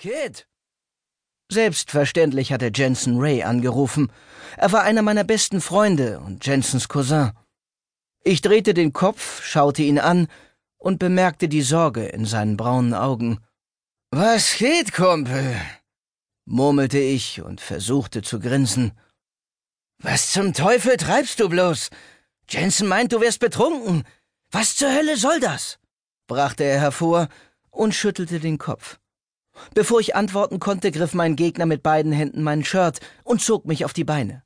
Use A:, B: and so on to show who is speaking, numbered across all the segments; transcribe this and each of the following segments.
A: Kid! Selbstverständlich hatte Jensen Ray angerufen. Er war einer meiner besten Freunde und Jensens Cousin. Ich drehte den Kopf, schaute ihn an und bemerkte die Sorge in seinen braunen Augen. Was geht, Kumpel? murmelte ich und versuchte zu grinsen. Was zum Teufel treibst du bloß? Jensen meint, du wärst betrunken. Was zur Hölle soll das? brachte er hervor und schüttelte den Kopf. Bevor ich antworten konnte, griff mein Gegner mit beiden Händen mein Shirt und zog mich auf die Beine.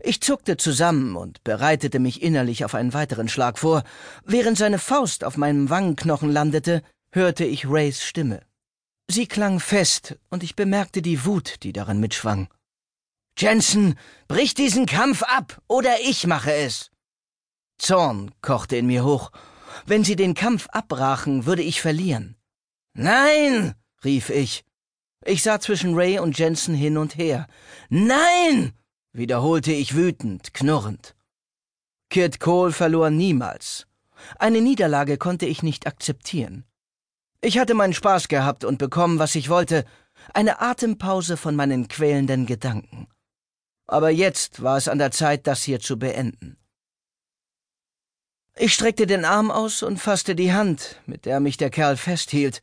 A: Ich zuckte zusammen und bereitete mich innerlich auf einen weiteren Schlag vor. Während seine Faust auf meinem Wangenknochen landete, hörte ich Rays Stimme. Sie klang fest, und ich bemerkte die Wut, die darin mitschwang. Jensen, brich diesen Kampf ab, oder ich mache es. Zorn kochte in mir hoch. Wenn sie den Kampf abbrachen, würde ich verlieren. Nein, rief ich. Ich sah zwischen Ray und Jensen hin und her. Nein! wiederholte ich wütend, knurrend. Kid Cole verlor niemals. Eine Niederlage konnte ich nicht akzeptieren. Ich hatte meinen Spaß gehabt und bekommen, was ich wollte, eine Atempause von meinen quälenden Gedanken. Aber jetzt war es an der Zeit, das hier zu beenden. Ich streckte den Arm aus und fasste die Hand, mit der mich der Kerl festhielt,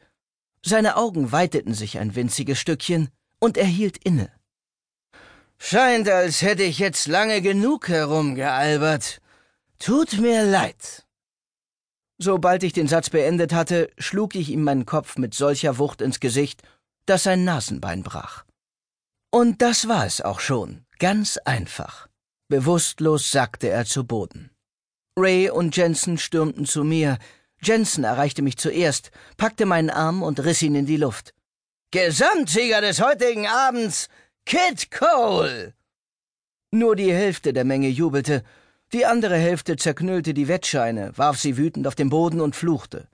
A: seine Augen weiteten sich ein winziges Stückchen, und er hielt inne. Scheint, als hätte ich jetzt lange genug herumgealbert. Tut mir leid. Sobald ich den Satz beendet hatte, schlug ich ihm meinen Kopf mit solcher Wucht ins Gesicht, dass sein Nasenbein brach. Und das war es auch schon, ganz einfach. Bewusstlos sackte er zu Boden. Ray und Jensen stürmten zu mir, Jensen erreichte mich zuerst, packte meinen Arm und riss ihn in die Luft. Gesamtsieger des heutigen Abends, Kid Cole! Nur die Hälfte der Menge jubelte, die andere Hälfte zerknüllte die Wettscheine, warf sie wütend auf den Boden und fluchte.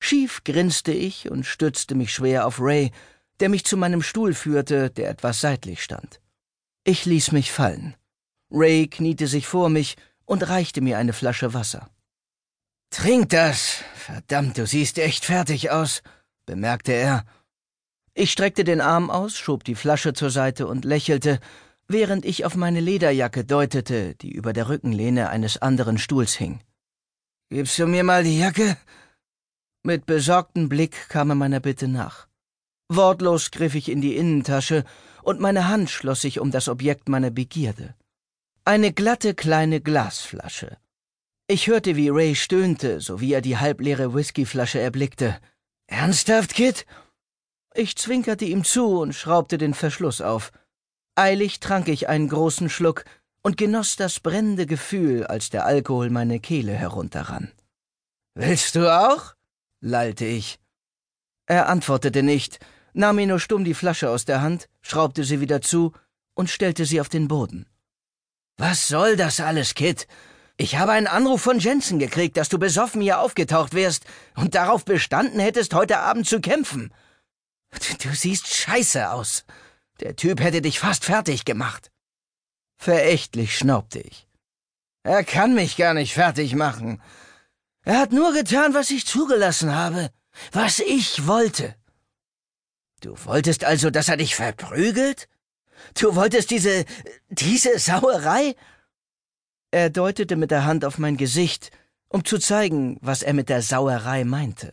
A: Schief grinste ich und stützte mich schwer auf Ray, der mich zu meinem Stuhl führte, der etwas seitlich stand. Ich ließ mich fallen. Ray kniete sich vor mich und reichte mir eine Flasche Wasser. Trink das. Verdammt, du siehst echt fertig aus, bemerkte er. Ich streckte den Arm aus, schob die Flasche zur Seite und lächelte, während ich auf meine Lederjacke deutete, die über der Rückenlehne eines anderen Stuhls hing. Gibst du mir mal die Jacke? Mit besorgtem Blick kam er meiner Bitte nach. Wortlos griff ich in die Innentasche, und meine Hand schloss sich um das Objekt meiner Begierde. Eine glatte kleine Glasflasche. Ich hörte, wie Ray stöhnte, so wie er die halbleere Whiskyflasche erblickte. Ernsthaft, Kid? Ich zwinkerte ihm zu und schraubte den Verschluss auf. Eilig trank ich einen großen Schluck und genoss das brennende Gefühl, als der Alkohol meine Kehle herunterrann. Willst du auch? lallte ich. Er antwortete nicht, nahm mir nur stumm die Flasche aus der Hand, schraubte sie wieder zu und stellte sie auf den Boden. Was soll das alles, Kid? Ich habe einen Anruf von Jensen gekriegt, dass du besoffen hier aufgetaucht wärst und darauf bestanden hättest, heute Abend zu kämpfen. Du siehst scheiße aus. Der Typ hätte dich fast fertig gemacht. Verächtlich schnaubte ich. Er kann mich gar nicht fertig machen. Er hat nur getan, was ich zugelassen habe, was ich wollte. Du wolltest also, dass er dich verprügelt? Du wolltest diese, diese Sauerei? Er deutete mit der Hand auf mein Gesicht, um zu zeigen, was er mit der Sauerei meinte.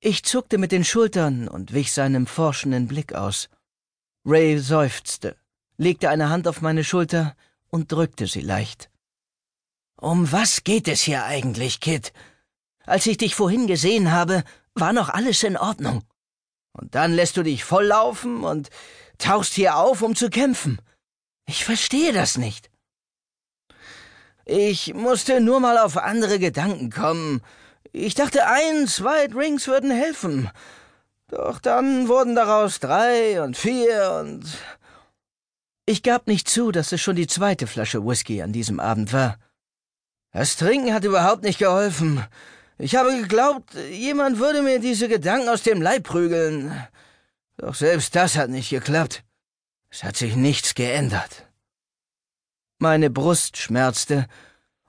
A: Ich zuckte mit den Schultern und wich seinem forschenden Blick aus. Ray seufzte, legte eine Hand auf meine Schulter und drückte sie leicht. Um was geht es hier eigentlich, Kid? Als ich dich vorhin gesehen habe, war noch alles in Ordnung. Und dann lässt du dich volllaufen und tauchst hier auf, um zu kämpfen. Ich verstehe das nicht. Ich musste nur mal auf andere Gedanken kommen. Ich dachte, ein, zwei Drinks würden helfen. Doch dann wurden daraus drei und vier und. Ich gab nicht zu, dass es schon die zweite Flasche Whisky an diesem Abend war. Das Trinken hat überhaupt nicht geholfen. Ich habe geglaubt, jemand würde mir diese Gedanken aus dem Leib prügeln. Doch selbst das hat nicht geklappt. Es hat sich nichts geändert. Meine Brust schmerzte,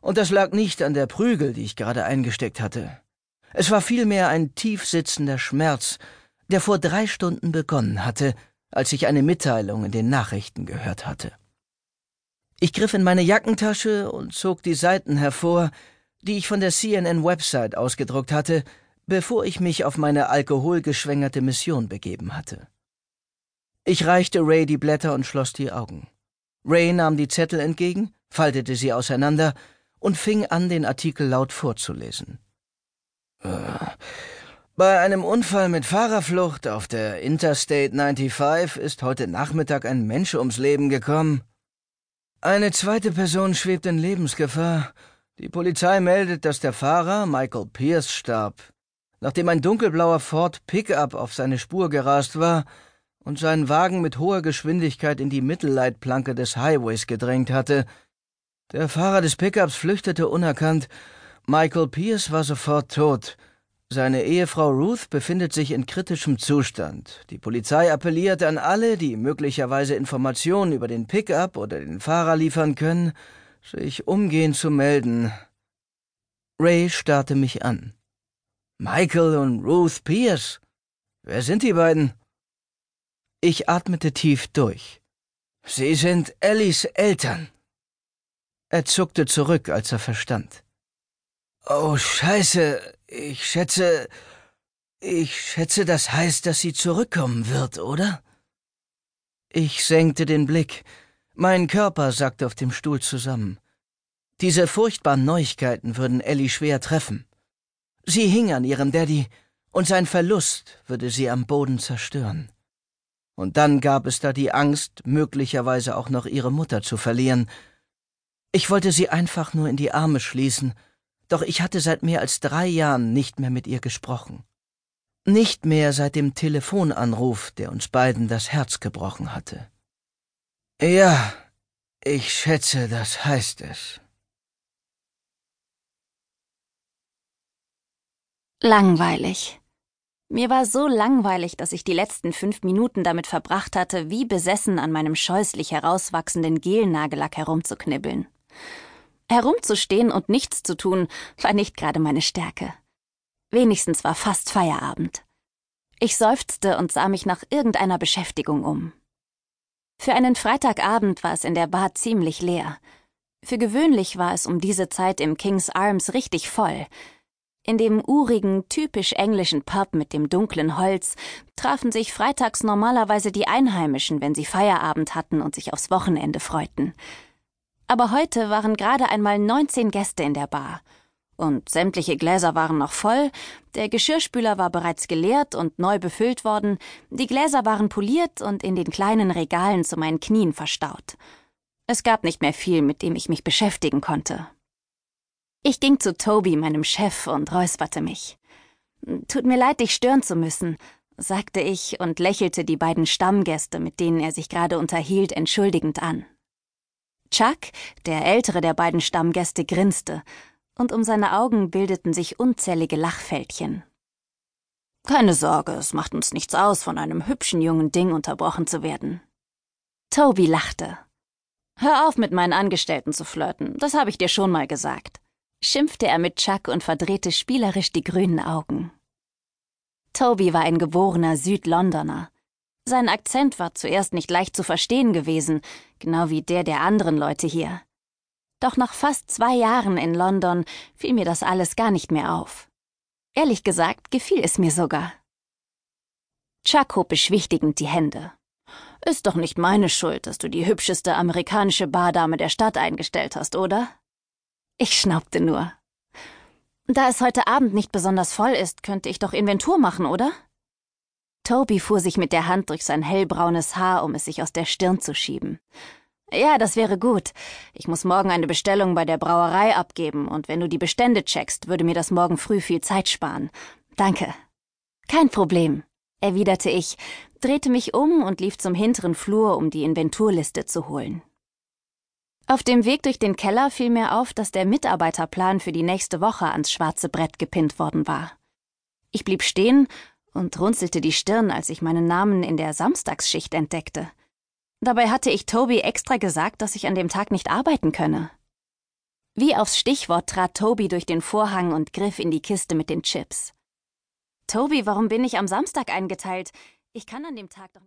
A: und das lag nicht an der Prügel, die ich gerade eingesteckt hatte. Es war vielmehr ein tief sitzender Schmerz, der vor drei Stunden begonnen hatte, als ich eine Mitteilung in den Nachrichten gehört hatte. Ich griff in meine Jackentasche und zog die Seiten hervor, die ich von der CNN-Website ausgedruckt hatte, bevor ich mich auf meine alkoholgeschwängerte Mission begeben hatte. Ich reichte Ray die Blätter und schloss die Augen. Ray nahm die Zettel entgegen, faltete sie auseinander und fing an, den Artikel laut vorzulesen. Bei einem Unfall mit Fahrerflucht auf der Interstate 95 ist heute Nachmittag ein Mensch ums Leben gekommen. Eine zweite Person schwebt in Lebensgefahr. Die Polizei meldet, dass der Fahrer, Michael Pierce, starb, nachdem ein dunkelblauer Ford Pickup auf seine Spur gerast war und seinen Wagen mit hoher Geschwindigkeit in die Mittelleitplanke des Highways gedrängt hatte. Der Fahrer des Pickups flüchtete unerkannt. Michael Pierce war sofort tot. Seine Ehefrau Ruth befindet sich in kritischem Zustand. Die Polizei appelliert an alle, die möglicherweise Informationen über den Pickup oder den Fahrer liefern können, sich umgehend zu melden. Ray starrte mich an. Michael und Ruth Pierce? Wer sind die beiden? Ich atmete tief durch. Sie sind Ellies Eltern. Er zuckte zurück, als er verstand. Oh, scheiße, ich schätze. Ich schätze, das heißt, dass sie zurückkommen wird, oder? Ich senkte den Blick. Mein Körper sackte auf dem Stuhl zusammen. Diese furchtbaren Neuigkeiten würden Ellie schwer treffen. Sie hing an ihrem Daddy, und sein Verlust würde sie am Boden zerstören. Und dann gab es da die Angst, möglicherweise auch noch ihre Mutter zu verlieren. Ich wollte sie einfach nur in die Arme schließen doch ich hatte seit mehr als drei Jahren nicht mehr mit ihr gesprochen. Nicht mehr seit dem Telefonanruf, der uns beiden das Herz gebrochen hatte. Ja, ich schätze, das heißt es.
B: Langweilig. Mir war so langweilig, dass ich die letzten fünf Minuten damit verbracht hatte, wie besessen an meinem scheußlich herauswachsenden Gelnagellack herumzuknibbeln. Herumzustehen und nichts zu tun, war nicht gerade meine Stärke. Wenigstens war fast Feierabend. Ich seufzte und sah mich nach irgendeiner Beschäftigung um. Für einen Freitagabend war es in der Bar ziemlich leer. Für gewöhnlich war es um diese Zeit im King's Arms richtig voll. In dem urigen, typisch englischen Pub mit dem dunklen Holz trafen sich freitags normalerweise die Einheimischen, wenn sie Feierabend hatten und sich aufs Wochenende freuten aber heute waren gerade einmal 19 Gäste in der Bar. Und sämtliche Gläser waren noch voll, der Geschirrspüler war bereits geleert und neu befüllt worden, die Gläser waren poliert und in den kleinen Regalen zu meinen Knien verstaut. Es gab nicht mehr viel, mit dem ich mich beschäftigen konnte. Ich ging zu Toby, meinem Chef, und räusperte mich. Tut mir leid, dich stören zu müssen, sagte ich und lächelte die beiden Stammgäste, mit denen er sich gerade unterhielt, entschuldigend an. Chuck, der ältere der beiden Stammgäste, grinste, und um seine Augen bildeten sich unzählige Lachfältchen. Keine Sorge, es macht uns nichts aus, von einem hübschen jungen Ding unterbrochen zu werden. Toby lachte. Hör auf, mit meinen Angestellten zu flirten, das habe ich dir schon mal gesagt, schimpfte er mit Chuck und verdrehte spielerisch die grünen Augen. Toby war ein geborener Südlondoner. Sein Akzent war zuerst nicht leicht zu verstehen gewesen, genau wie der der anderen Leute hier. Doch nach fast zwei Jahren in London fiel mir das alles gar nicht mehr auf. Ehrlich gesagt gefiel es mir sogar. Chuck hob beschwichtigend die Hände. Ist doch nicht meine Schuld, dass du die hübscheste amerikanische Bardame der Stadt eingestellt hast, oder? Ich schnaubte nur. Da es heute Abend nicht besonders voll ist, könnte ich doch Inventur machen, oder? Toby fuhr sich mit der Hand durch sein hellbraunes Haar, um es sich aus der Stirn zu schieben. Ja, das wäre gut. Ich muss morgen eine Bestellung bei der Brauerei abgeben, und wenn du die Bestände checkst, würde mir das morgen früh viel Zeit sparen. Danke. Kein Problem, erwiderte ich, drehte mich um und lief zum hinteren Flur, um die Inventurliste zu holen. Auf dem Weg durch den Keller fiel mir auf, dass der Mitarbeiterplan für die nächste Woche ans schwarze Brett gepinnt worden war. Ich blieb stehen und runzelte die Stirn, als ich meinen Namen in der Samstagsschicht entdeckte. Dabei hatte ich Toby extra gesagt, dass ich an dem Tag nicht arbeiten könne. Wie aufs Stichwort trat Toby durch den Vorhang und griff in die Kiste mit den Chips. Toby, warum bin ich am Samstag eingeteilt? Ich kann an dem Tag doch.